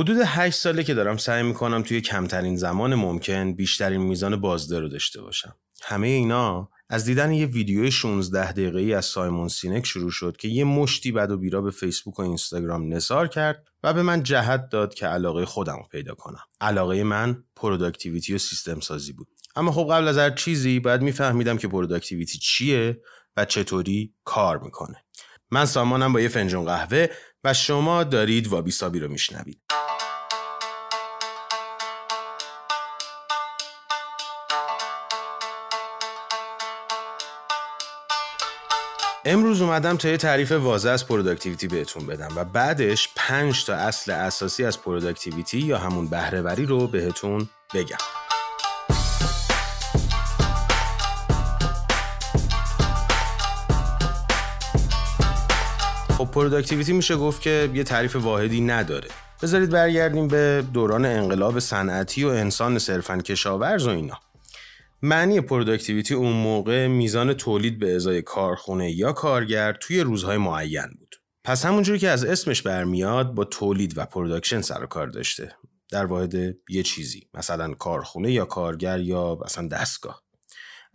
حدود 8 ساله که دارم سعی می‌کنم توی کمترین زمان ممکن بیشترین میزان بازده رو داشته باشم. همه اینا از دیدن یه ویدیو 16 دقیقه‌ای از سایمون سینک شروع شد که یه مشتی بد و بیراه به فیسبوک و اینستاگرام نثار کرد و به من جهت داد که علاقه خودم رو پیدا کنم. علاقه من productivity و سیستم سازی بود. اما خب قبل از هر چیزی باید میفهمیدم که productivity چیه و چطوری کار می‌کنه. من سامانم با یه فنجون قهوه و شما دارید وابی سابی رو میشنوید. امروز اومدم تا یه تعریف واضح از productivity بهتون بدم و بعدش پنج تا اصل اساسی از productivity یا همون بهرهوری رو بهتون بگم. خب productivity میشه گفت که یه تعریف واحدی نداره. بذارید برگردیم به دوران انقلاب صنعتی و انسان صرفا کشاورز و اینا. معنی productivity اون موقع میزان تولید به ازای کارخونه یا کارگر توی روزهای معین بود. پس همونجوری که از اسمش برمیاد با تولید و production سر و کار داشته. در واحد یه چیزی مثلا کارخونه یا کارگر یا مثلا دستگاه.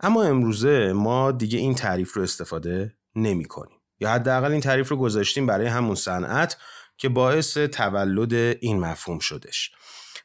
اما امروزه ما دیگه این تعریف رو استفاده نمی کنیم. یا حداقل این تعریف رو گذاشتیم برای همون صنعت که باعث تولد این مفهوم شدش.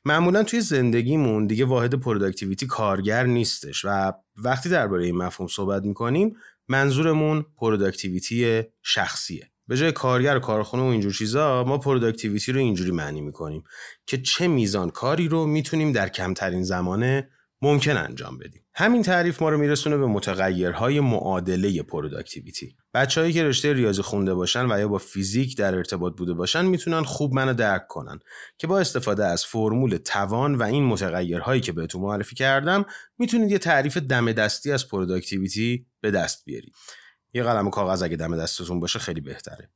معمولا توی زندگیمون دیگه واحد productivity کارگر نیستش و وقتی درباره این مفهوم صحبت می‌کنیم منظورمون productivity شخصیه. به جای کارگر و کارخونه و اینجور چیزا ما productivity رو اینجوری معنی می‌کنیم که چه میزان کاری رو می‌تونیم در کمترین زمانه ممکن انجام بدیم. همین تعریف ما رو میرسونه به متغیرهای معادله productivity. بچههایی که رشته ریاضی خونده باشن و یا با فیزیک در ارتباط بوده باشن می‌تونن خوب منو درک کنن که با استفاده از فرمول توان و این متغیرهایی که بهتون معرفی کردم می‌تونید یه تعریف دم دستی از productivity به دست بیارید. یه قلم و کاغذ اگه دم دستتون باشه خیلی بهتره.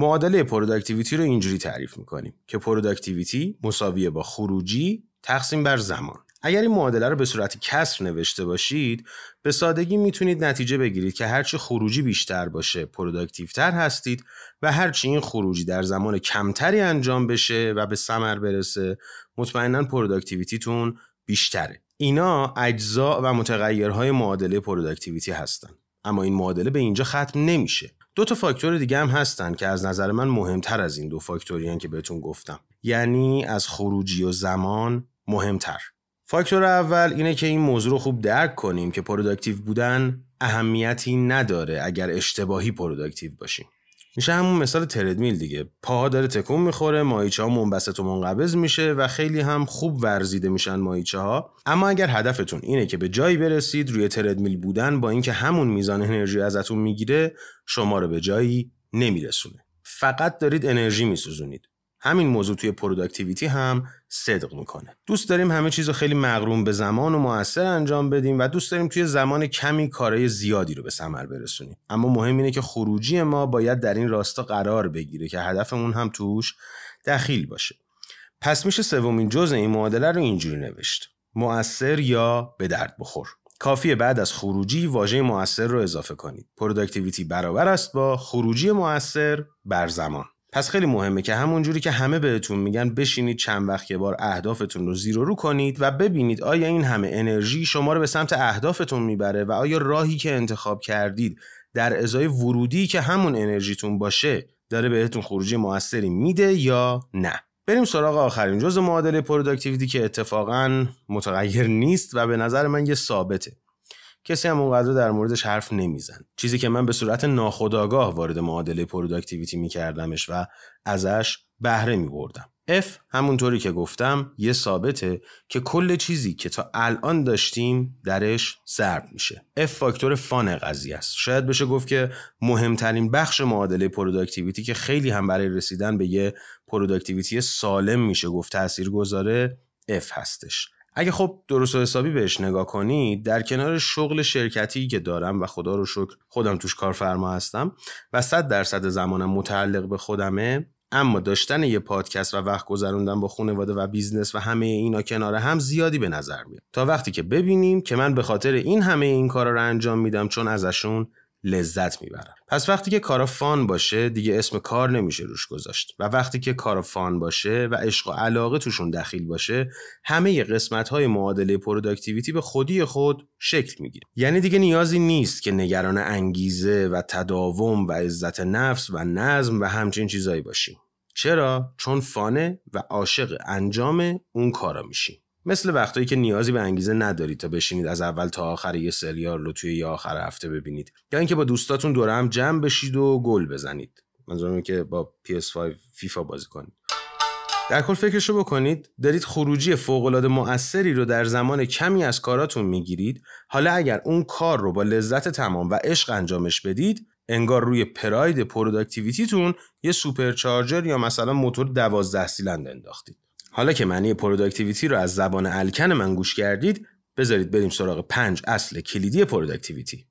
معادله productivity رو اینجوری تعریف می‌کنیم که productivity مساویه با خروجی تقسیم بر زمان. اگر این معادله رو به صورت کسر نوشته باشید به سادگی می‌تونید نتیجه بگیرید که هرچی خروجی بیشتر باشه productive تر هستید و هرچی این خروجی در زمان کمتری انجام بشه و به ثمر برسه مطمئنا productivity تون بیشتره. اینا اجزا و متغیرهای معادله productivity هستن. اما این معادله به اینجا ختم نمیشه. دو تا فاکتور دیگه هم هستن که از نظر من مهمتر از این دو فاکتوری که بهتون گفتم. یعنی از خروجی و زمان مهمتر. فاکتور اول اینه که این موضوع رو خوب درک کنیم که productive بودن اهمیتی نداره اگر اشتباهی productive باشیم. میشه همون مثال تردمیل دیگه. پاها داره تکون می‌خوره ماهیچه ها منبسط و منقبض میشه و خیلی هم خوب ورزیده میشن ماهیچه ها اما اگر هدفتون اینه که به جایی برسید روی تردمیل بودن با اینکه همون میزان انرژی ازتون می‌گیره شما رو به جایی نمیرسونه. فقط دارید انرژی میسوزونید. همین موضوع توی productivity هم صدق می‌کنه. دوست داریم همه چیز رو خیلی مقرون به زمان و موثر انجام بدیم و دوست داریم توی زمان کمی کارهای زیادی رو به ثمر برسونیم. اما مهم اینه که خروجی ما باید در این راستا قرار بگیره که هدفمون هم توش دخیل باشه. پس میشه سومین جزء این معادله رو اینجوری نوشت. مؤثر یا به درد بخور. کافیه بعد از خروجی واژه مؤثر رو اضافه کنید. productivity برابر است با خروجی مؤثر بر زمان. پس خیلی مهمه که همونجوری که همه بهتون میگن بشینید چند وقت یه بار اهدافتون رو زیر رو کنید و ببینید آیا این همه انرژی شما رو به سمت اهدافتون می‌بره و آیا راهی که انتخاب کردید در ازای ورودی که همون انرژیتون باشه داره بهتون خروجی موثری میده یا نه. بریم سراغ آخرین جزء معادله productivity که اتفاقا متغیر نیست و به نظر من یه ثابته. کسی هم اونقدر در موردش حرف نمیزنه. چیزی که من به صورت ناخودآگاه وارد معادله productivity میکردمش و ازش بهره میبردم. F همونطوری که گفتم یه ثابته که کل چیزی که تا الان داشتیم درش ضرب میشه. F فاکتور fun قضیه است. شاید بشه گفت که مهمترین بخش معادله productivity که خیلی هم برای رسیدن به یه productivity سالم میشه گفت تاثیر گذاره F هستش. اگه خب درست و حسابی بهش نگاه کنید در کنار شغل شرکتی که دارم و خدا رو شکر خودم توش کارفرما هستم و صد درصد زمانم متعلق به خودمه اما داشتن یه پادکست و وقت گذروندن با خانواده و business و همه اینا کنار هم زیادی به نظر میاد. تا وقتی که ببینیم که من به خاطر این همه این کارا رو انجام میدم چون ازشون لذت می‌برم پس وقتی که کارا fun باشه دیگه اسم کار نمیشه روش گذاشت. و وقتی که کارا fun باشه و عشق و علاقه توشون دخیل باشه همه قسمت های معادله productivity به خودی خود شکل می‌گیره. یعنی دیگه نیازی نیست که نگران انگیزه و تداوم و عزت نفس و نظم و همچین چیزایی باشیم. چرا؟ چون fun ه و عاشق انجام اون کارا میشیم. مثل وقتایی که نیازی به انگیزه ندارید تا بشینید از اول تا آخر یه سریال رو توی یه آخر هفته ببینید. یا اینکه با دوستاتون دوره هم جمع بشید و گل بزنید. منظورم که با PS5 فیفا بازی کنید. در کل فکرشو بکنید دارید خروجی فوقالعاده مؤثری رو در زمان کمی از کاراتون می‌گیرید. حالا اگر اون کار رو با لذت تمام و عشق انجامش بدید انگار روی پراید productivity تون یه supercharger یا مثلا موتور دوازده سیلندر انداختید. حالا که معنی productivity رو از زبان الکن من گوش کردید بذارید بریم سراغ پنج اصل کلیدی productivity.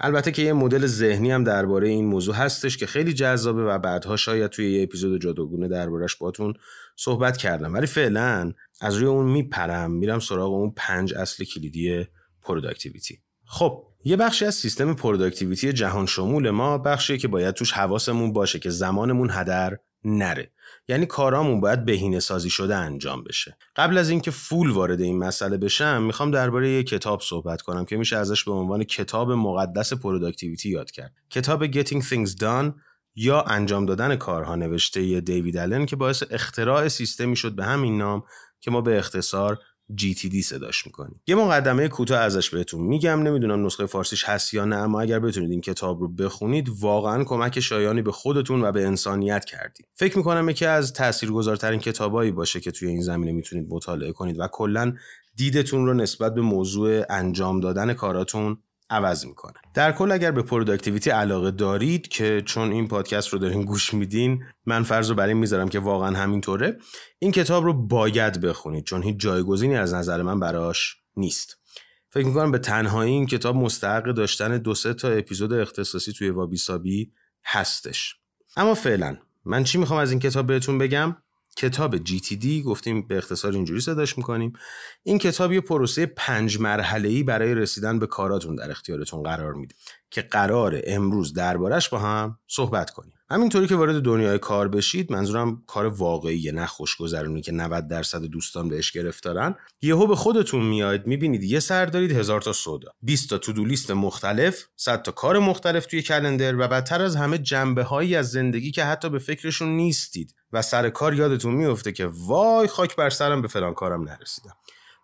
البته که یه مدل ذهنی هم درباره این موضوع هستش که خیلی جذابه و بعدها شاید توی یه اپیزود جداگونه دربارش باتون صحبت کردم. ولی فعلا از روی اون میپرم میرم سراغ اون پنج اصل کلیدی productivity. خب یه بخشی از سیستم productivity جهان شمول ما بخشیه که باید توش حواسمون باشه که زمانمون هدر نره. یعنی کارامون باید بهینه سازی شده انجام بشه. قبل از اینکه full وارد این مسئله بشم می‌خوام درباره یه کتاب صحبت کنم که میشه ازش به عنوان کتاب مقدس productivity یاد کرد. کتاب Getting Things Done یا انجام دادن کارها نوشته دیوید آلن که باعث اختراع سیستمی شد به همین نام که ما به اختصار GTD صداش می‌کنیم یه مقدمه کوتاه ازش بهتون میگم. نمی‌دونم نسخه فارسیش هست یا نه اما اگر بتونید این کتاب رو بخونید واقعا کمک شایانی به خودتون و به انسانیت کردید. فکر می‌کنم یکی از تاثیرگذارترین کتابایی باشه که توی این زمینه می‌تونید مطالعه کنید و کلا دیدتون رو نسبت به موضوع انجام دادن کاراتون عوض می‌کنه. در کل اگر به productivity علاقه دارید که چون این پادکست رو دارین گوش میدین من فرض رو بر این می‌ذارم که واقعا همینطوره. این کتاب رو باید بخونید چون هیچ جایگزینی از نظر من براش نیست. فکر می‌کنم به تنهایی این کتاب مستحق داشتن دو سه تا اپیزود اختصاصی توی وابی سابی هستش. اما فعلا من چی می‌خوام از این کتاب بهتون بگم؟ کتاب GTD گفتیم به اختصار اینجوری صداش می‌کنیم. این کتاب یه پروسه پنج مرحله برای رسیدن به کاراتون در اختیارتون قرار میده. که قرار امروز دربارش با هم صحبت کنیم. همینطوری که وارد دنیای کار بشید منظورم کار واقعی نه خوشگذرونی که 90 درصد دوستان بهش گرفتارن. یهو به خودتون میاد می‌بینید یه سر دارید هزار تا سودا. 20 تا تو لیست مختلف 100 تا کار مختلف توی کلندر و بدتر از همه جنبه هایی از زندگی که حتی به فکرشون نیستید. و سر کار یادتون میفته که وای خاک بر سرم به فلان کارم نرسیدم.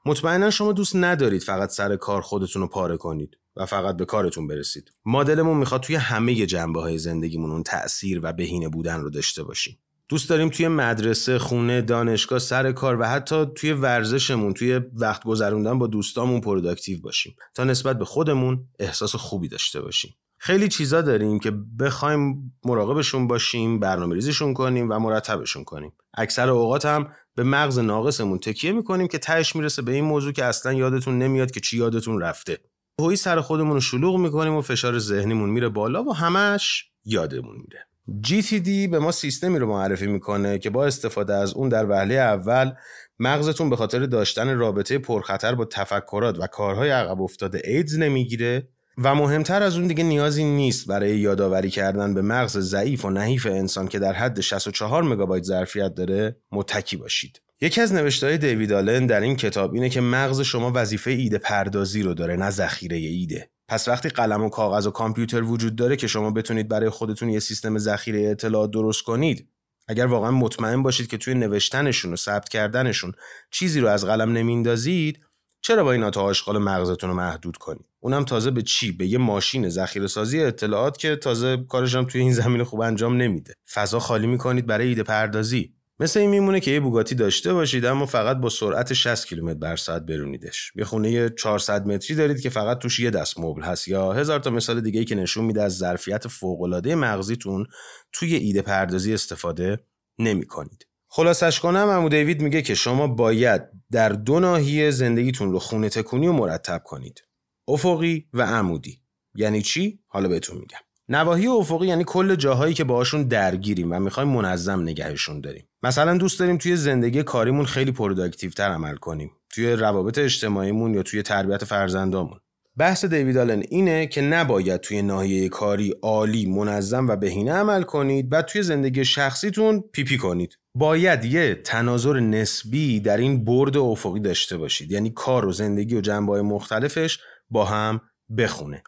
مطمئنا شما دوست ندارید فقط سر کار خودتون رو پاره کنید. و فقط به کارتون برسید ما دلمون می‌خواد توی همه جنبه های زندگیمون اون تأثیر و بهینه بودن رو داشته باشیم دوست داریم توی مدرسه، خونه، دانشگاه، سر کار و حتی توی ورزشمون، توی وقت گذروندن با دوستامون productive باشیم تا نسبت به خودمون احساس خوبی داشته باشیم. خیلی چیزا داریم که بخوایم مراقبشون باشیم، برنامه ریزیشون کنیم و مرتبشون کنیم. اکثر اوقات هم به مغز ناقصمون تکیه می‌کنیم که تهش می‌رسه به این موضوع که اصلا یادتون نمیاد که چی یادتون رفته. هوی سر خودمون رو شلوغ می‌کنیم و فشار ذهنیمون میره بالا و همش یادمون میره GTD به ما سیستمی رو معرفی می‌کنه که با استفاده از اون در وهله اول مغزتون به خاطر داشتن رابطه پرخطر با تفکرات و کارهای عقب افتاده ایدز نمی‌گیره و مهمتر از اون دیگه نیازی نیست برای یادآوری کردن به مغز ضعیف و نحیف انسان که در حد 64 مگابایت ظرفیت داره متکی باشید. یکی از نوشتههای دیوید آلن در این کتاب اینه که مغز شما وظیفه ایده پردازی رو داره نه ذخیره ایده. پس وقتی قلم و کاغذ و کامپیوتر وجود داره که شما بتونید برای خودتون یه سیستم ذخیره اطلاعات درست کنید اگر واقعا مطمئن باشید که توی نوشتنشون و ثبت کردنشون چیزی رو از قلم نمیندازید چرا با این آشغال مغزتون رو محدود کنید؟ اونم تازه به چی؟ به یه ماشین ذخیره سازی اطلاعات که تازه کارش هم توی این زمین خوب انجام نمیده. فضا خالی می‌کنید برای ایده پردازی. مثل این میمونه که یه بوگاتی داشته باشید اما فقط با سرعت 60 کیلومتر بر ساعت برونیدش. یه خونه 400 متری دارید که فقط توش یه دست مبل هست یا هزار تا مثال دیگه ای که نشون میده از ظرفیت فوق مغزیتون توی ایده پردازی استفاده نمی کنید. خلاصش کنم عمو دیوید میگه که شما باید در دو ناحیه زندگیتون رو خونه تکونی و مرتب کنید. افقی و عمودی. یعنی چی؟ حالا بهتون میگم. نواحی افقی یعنی کل جاهایی که باهاشون درگیریم و می‌خوایم منظم نگهشون داریم. مثلا دوست داریم توی زندگی کاریمون خیلی productive تر عمل کنیم. توی روابط اجتماعیمون یا توی تربیت فرزندامون. بحث دیوید آلن اینه که نباید توی ناحیه کاری عالی منظم و بهینه عمل کنید و توی زندگی شخصیتون پیپی کنید. باید یه تناظر نسبی در این برد افقی داشته باشید. یعنی کار و زندگی و جنبه مختلفش با هم بخونه.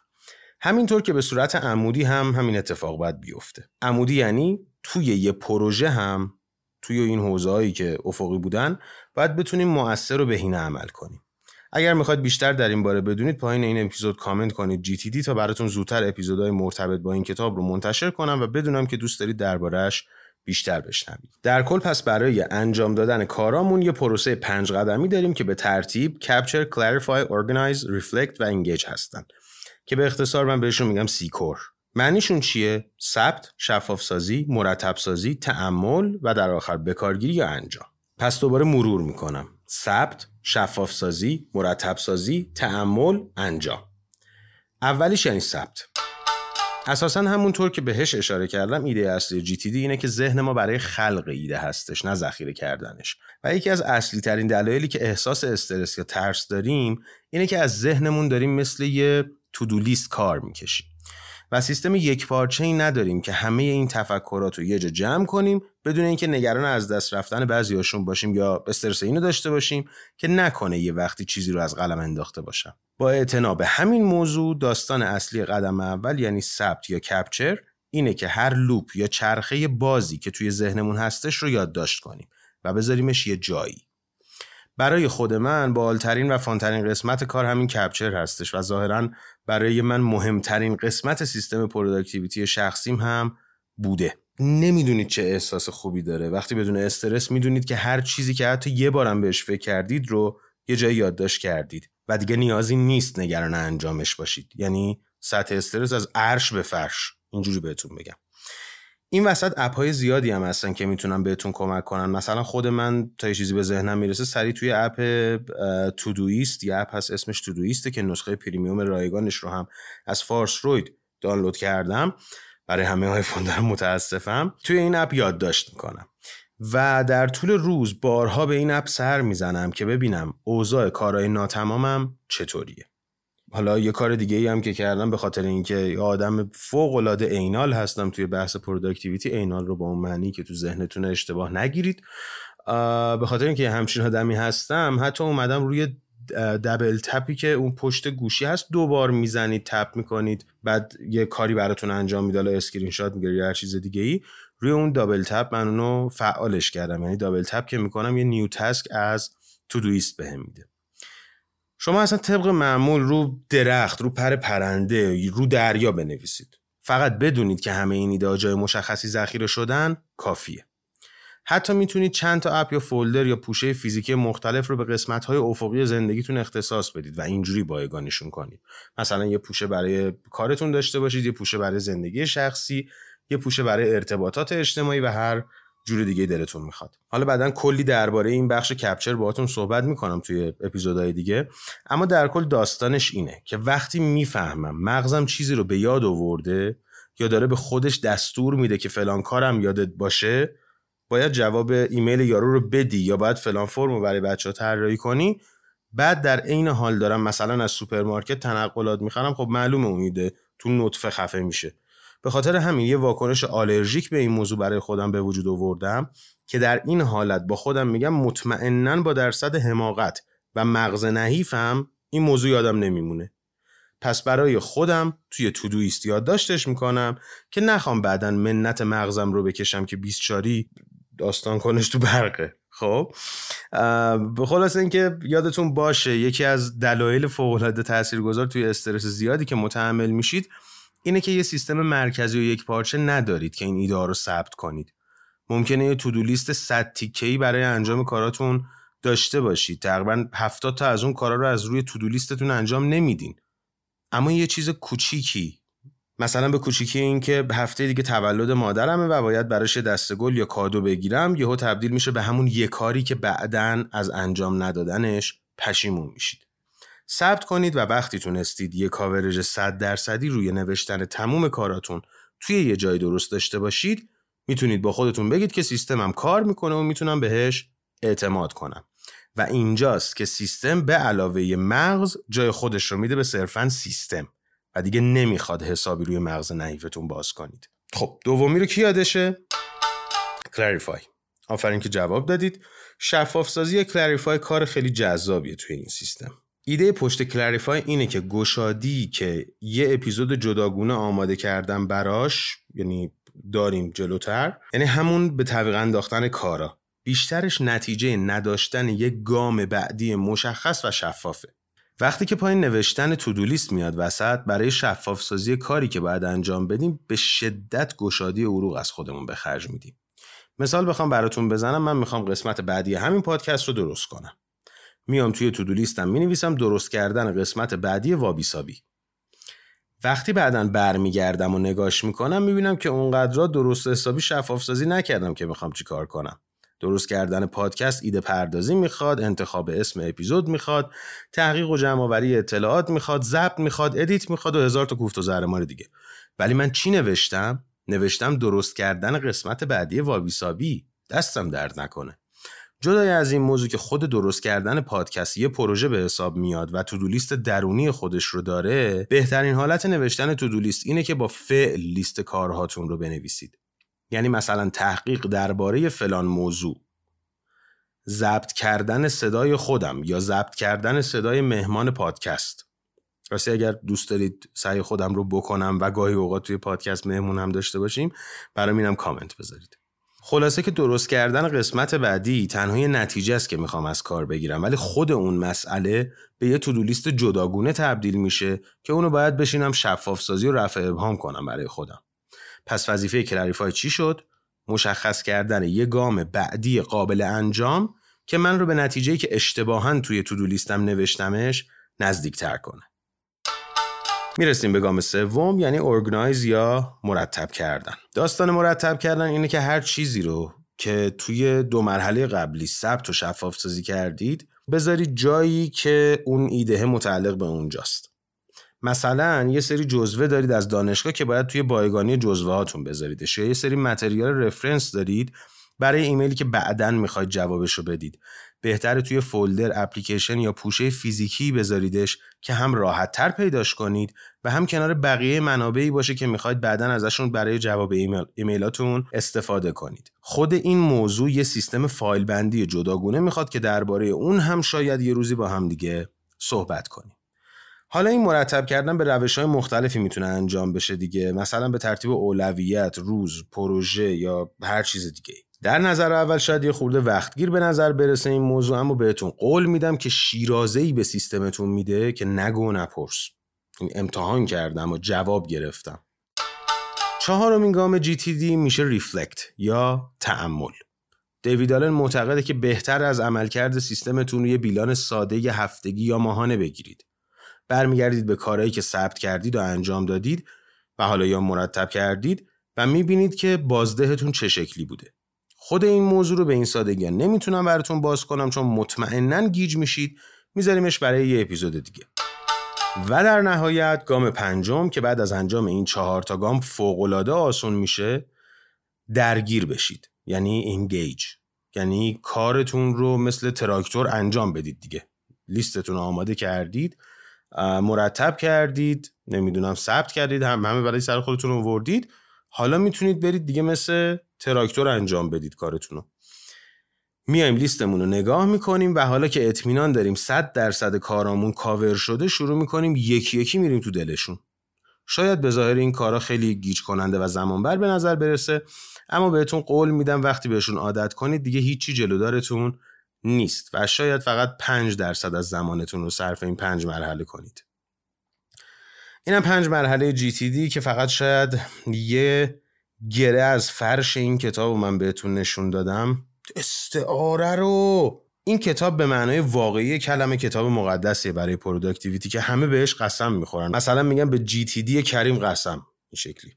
همینطور که به صورت عمودی هم همین اتفاق باید بیفته. عمودی یعنی توی یه پروژه هم توی این حوزه هایی که افقی بودن باید بتونیم مؤثر و بهینه عمل کنیم. اگر می‌خواید بیشتر در این باره بدونید پایین این اپیزود کامنت کنید GTD تا براتون زودتر اپیزودهای مرتبط با این کتاب رو منتشر کنم و بدونم که دوست دارید دربارهش بیشتر بشنوید. در کل پس برای انجام دادن کارامون یه پروسه پنج قدمی داریم که به ترتیب Capture, Clarify, Organize, Reflect و Engage هستن. که به اختصار من بهشون میگم سیکور معنیشون چیه؟ ثبت، شفاف سازی، مرتب سازی، تعمل و در آخر بکارگیری یا انجام. پس دوباره مرور می‌کنم. ثبت، شفاف سازی، مرتب سازی، تعمل، انجام. اولیش یعنی ثبت. اساسا همونطور که بهش اشاره کردم ایده اصلی جی تی دی اینه که ذهن ما برای خلق ایده هستش نه ذخیره کردنش و یکی از اصلی ترین دلایلی که احساس استرس یا ترس داریم اینه که از ذهنمون داریم مثل یه تودو لیست کار می‌کشیم. و سیستم یک پارچه ای نداریم که همه این تفکرات رو یه جا جمع کنیم بدون اینکه نگران از دست رفتن بعضیاشون باشیم یا استرس اینو داشته باشیم که نکنه یه وقتی چیزی رو از قلم انداخته باشم. با اعتنا به همین موضوع داستان اصلی قدم اول یعنی ثبت یا کپچر اینه که هر لوپ یا چرخه بازی که توی ذهنمون هستش رو یادداشت کنیم و بذاریمش یه جایی. برای خود من باحال‌ترین و fun ترین قسمت کار همین capture هستش و ظاهرا برای من مهمترین قسمت سیستم productivity شخصیم هم بوده. نمی‌دونید چه احساس خوبی داره. وقتی بدون استرس می‌دونید که هر چیزی که حتی یه بارم بهش فکر کردید رو یه جایی یادداشت کردید و دیگه نیازی نیست نگران انجامش باشید. یعنی سطح استرس از عرش به فرش. اینجوری بهتون بگم. این وسط اپ های زیادی هم هستن که می‌تونن بهتون کمک کنن. مثلا خود من تا یه چیزی به ذهنم می‌رسه سریع توی اپ Todoist یه اپ هست اسمش Todoist ه که نسخه premium رایگانش رو هم از فارسروید دانلود کردم. برای همه آیفون دارا متاسفم. توی این اپ یادداشت می‌کنم. و در طول روز بارها به این اپ سر می‌زنم که ببینم اوضاع کارهای ناتمامم چطوریه. حالا یه کار دیگه ای هم که کردم به خاطر اینکه یه آدم فوق العاده anal هستم توی بحث productivity، anal رو با اون معنی که تو ذهنتون اشتباه نگیرید. به خاطر اینکه همچین آدمی هستم حتی اومدم روی double tap ی که اون پشت گوشی هست دوبار می‌زنید tap می‌کنید بعد یه کاری براتون انجام میده اسکرین شات می‌گیره یا هر چیز دیگه ای روی اون double tap من اونو فعالش کردم. یعنی double tap که می‌کنم یه new task از Todoist بهم میده. شما اصلا طبق معمول رو درخت رو پر پرنده رو دریا بنویسید. فقط بدونید که همه این ایده جای مشخصی ذخیره شدن کافیه. حتی می‌تونید چند تا اپ یا فولدر یا پوشه فیزیکی مختلف رو به قسمت های افقی زندگیتون اختصاص بدید و اینجوری بایگانشون کنید. مثلا یه پوشه برای کارتون داشته باشید یه پوشه برای زندگی شخصی یه پوشه برای ارتباطات اجتماعی و هر جور دیگه دلتون می‌خواد. حالا بعدا کلی درباره این بخش کپچر باهاتون صحبت می‌کنم توی اپیزودهای دیگه. اما در کل داستانش اینه که وقتی می‌فهمم مغزم چیزی رو به یاد آورده یا داره به خودش دستور میده که فلان کارم یادت باشه باید جواب ایمیل یارو رو بدی یا باید فلان فرم رو برای بچه ها طراحی کنی. بعد در عین حال دارم مثلا از سوپرمارکت تنقلات می‌خرم. خب معلومه امیده تو نطفه خفه میشه. به خاطر همین یه واکنش آلرژیک به این موضوع برای خودم به وجود آوردم که در این حالت با خودم میگم مطمئنا با درصد حماقت و مغز نحیفم این موضوع یادم نمیمونه. پس برای خودم توی تودویست یادداشتش می‌کنم که نخوام بعدا منت مغزم رو بکشم که بیست چاری داستان کنش تو برقه. خب؟ به خلاص اینکه یادتون باشه یکی از دلایل فوق العاده تاثیرگذار توی استرس زیادی که متحمل میشید اینه که یه سیستم مرکزی و یک پارچه ندارید که این ایده رو ثبت کنید. ممکنه یه تودو لیست 100 تیکه‌ای برای انجام کاراتون داشته باشید. تقریبا 70 تا از اون کارا رو از روی تودو لیستتون انجام نمیدین. اما یه چیز کوچیکی مثلا به کوچیکی این که هفته دیگه تولد مادرمه و باید براش دسته گل یا کادو بگیرم یهو تبدیل میشه به همون یه کاری که بعدا از انجام ندادنش پشیمون میشید. ثبت کنید و وقتی تونستید یه کاورج 100 درصدی روی نوشتن تموم کاراتون توی یه جای درست داشته باشید می‌تونید با خودتون بگید که سیستمم کار می‌کنه و می‌تونم بهش اعتماد کنم. و اینجاست که سیستم به علاوه مغز جای خودش رو میده به صرفا سیستم و دیگه نمی‌خواد حسابی روی مغز نحیفتون باز کنید. خب دومی رو کی یادشه؟ clarify آفرین که جواب دادید. شفاف سازی clarify کار خیلی جذابیه توی این سیستم. ایده پشت clarify اینه که گشادی که یه اپیزود جداگونه آماده کردن براش یعنی داریم جلوتر یعنی همون به تعویق انداختن کارا. بیشترش نتیجه نداشتن یک گام بعدی مشخص و شفافه. وقتی که پایین نوشتن تودولیست میاد وسط برای شفاف سازی کاری که باید انجام بدیم به شدت گشادی عروق از خودمون به خرج میدیم. مثال بخوام براتون بزنم من می‌خوام قسمت بعدی همین پادکست رو درست کنم. میام توی تودو لیستم می‌نویسم درست کردن قسمت بعدی وابیسابی. وقتی بعدا برمیگردم و نگاش می‌کنم می‌بینم که اونقدر درست حسابی شفاف سازی نکردم که می‌خوام چیکار کنم. درست کردن پادکست ایده پردازی می‌خواد انتخاب اسم اپیزود می‌خواد تحقیق و جمعآوری اطلاعات می‌خواد ضبط می‌خواد edit می‌خواد و هزار تا کوفت و زهرمار دیگه. ولی من چی نوشتم؟ نوشتم درست کردن قسمت بعدی وابیسابی. دستم درد نکنه. جدای از این موضوع که خود درست کردن پادکست یه پروژه به حساب میاد و to-do list درونی خودش رو داره بهترین حالت نوشتن to-do list اینه که با فعل لیست کارهاتون رو بنویسید. یعنی مثلا تحقیق درباره فلان موضوع. ضبط کردن صدای خودم یا ضبط کردن صدای مهمان پادکست. راستی اگر دوست دارید سعی خودم رو بکنم و گاهی اوقات توی پادکست مهمون هم داشته باشیم برای کامنت بذارید. خلاصه که درست کردن قسمت بعدی تنها نتیجه است که می‌خوام از کار بگیرم ولی خود اون مسئله به یه تودو لیست جداگونه تبدیل میشه که اونو باید بشینم شفاف سازی و رفع ابهام کنم برای خودم. پس وظیفه کلریفای چی شد؟ مشخص کردن یه گام بعدی قابل انجام که من رو به نتیجه که اشتباها توی تودو لیستم نوشتمش نزدیکتر کنه. می‌رسیم به گام سوم یعنی ارگنایز یا مرتب کردن. داستان مرتب کردن اینه که هر چیزی رو که توی دو مرحله قبلی ثبت و شفاف سازی کردید بذارید جایی که اون ایده متعلق به اونجاست. مثلا یه سری جزوه دارید از دانشگاه که باید توی بایگانی جزوه هاتون بذاریدش یه سری material reference دارید برای ایمیلی که بعدا می‌خواید جوابش رو بدید. بهتره توی folder اپلیکیشن یا پوشه فیزیکی بذاریدش که هم راحت تر پیداش کنید و هم کنار بقیه منابعی باشه که می‌خواید بعدا ازشون برای جواب ایمیل، ایمیلاتون استفاده کنید. خود این موضوع یه سیستم فایل بندی جداگونه می‌خواد که درباره اون هم شاید یه روزی با هم دیگه صحبت کنیم. حالا این مرتب کردن به روش های مختلفی می‌تونه انجام بشه دیگه. مثلا به ترتیب اولویت، روز، پروژه یا هر چیز دیگه در نظر اول شاید یه خورده وقتگیر به نظر برسه این موضوع اما بهتون قول میدم که شیرازه ای به سیستمتون میده که نگو نپرس. این امتحان کردم و جواب گرفتم. چهارمین گام GTD میشه ریفلکت یا تعمل دیوید آلن معتقده که بهتر از عملکرد سیستمتون روی بیلان ساده ی هفتگی یا ماهانه بگیرید. برمیگردید به کارهایی که ثبت کردید و انجام دادید و حالا یا مرتب کردید و می‌بینید که بازدهتون چه شکلی بوده. خود این موضوع رو به این سادگی نمی‌تونم براتون باز کنم چون مطمئنا گیج میشید. میذاریمش برای یه اپیزود دیگه. و در نهایت گام پنجم که بعد از انجام این چهار تا گام فوقالعاده آسون میشه درگیر بشید. یعنی انگیج یعنی کارتون رو مثل تراکتور انجام بدید دیگه. لیستتون آماده کردید مرتب کردید نمی‌دونم ثبت کردید هم همه برای سر خودتون رو وردید حالا می‌تونید برید دیگه مثل تراکتور انجام بدید کارتون رو میایم لیستمون رو نگاه می‌کنیم و حالا که اطمینان داریم 100 درصد کارامون کاور شده شروع می‌کنیم یکی یکی میریم تو دلشون. شاید به ظاهر این کارا خیلی گیج کننده و زمانبر به نظر برسه اما بهتون قول میدم وقتی بهشون عادت کنید دیگه هیچی جلودارتون نیست و شاید فقط 5 درصد از زمانتون رو صرف این پنج مرحله کنید. اینم پنج مرحله GTD که فقط شاید یه گره از فرش این کتاب من بهتون نشون دادم. استعاره رو! این کتاب به معنای واقعی کلمه کتاب مقدسیه برای productivity که همه بهش قسم می‌خورن. مثلا میگن به GTD کریم قسم. این شکلی.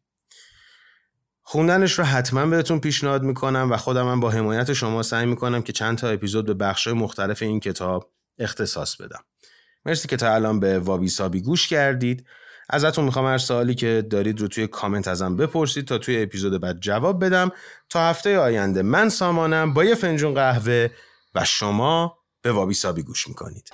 خوندنش رو حتما بهتون پیشنهاد می‌کنم و خودم هم با حمایت شما سعی می‌کنم که چند تا اپیزود به بخش مختلف این کتاب اختصاص بدم. مرسی که تا الان به وابی سابی گوش کردید. ازتون می‌خوام هر سوالی که دارید رو توی کامنت ازم بپرسید تا توی اپیزود بعد جواب بدم. تا هفته آینده من سامانم با یه فنجون قهوه و شما به وابی سابی گوش می‌کنید.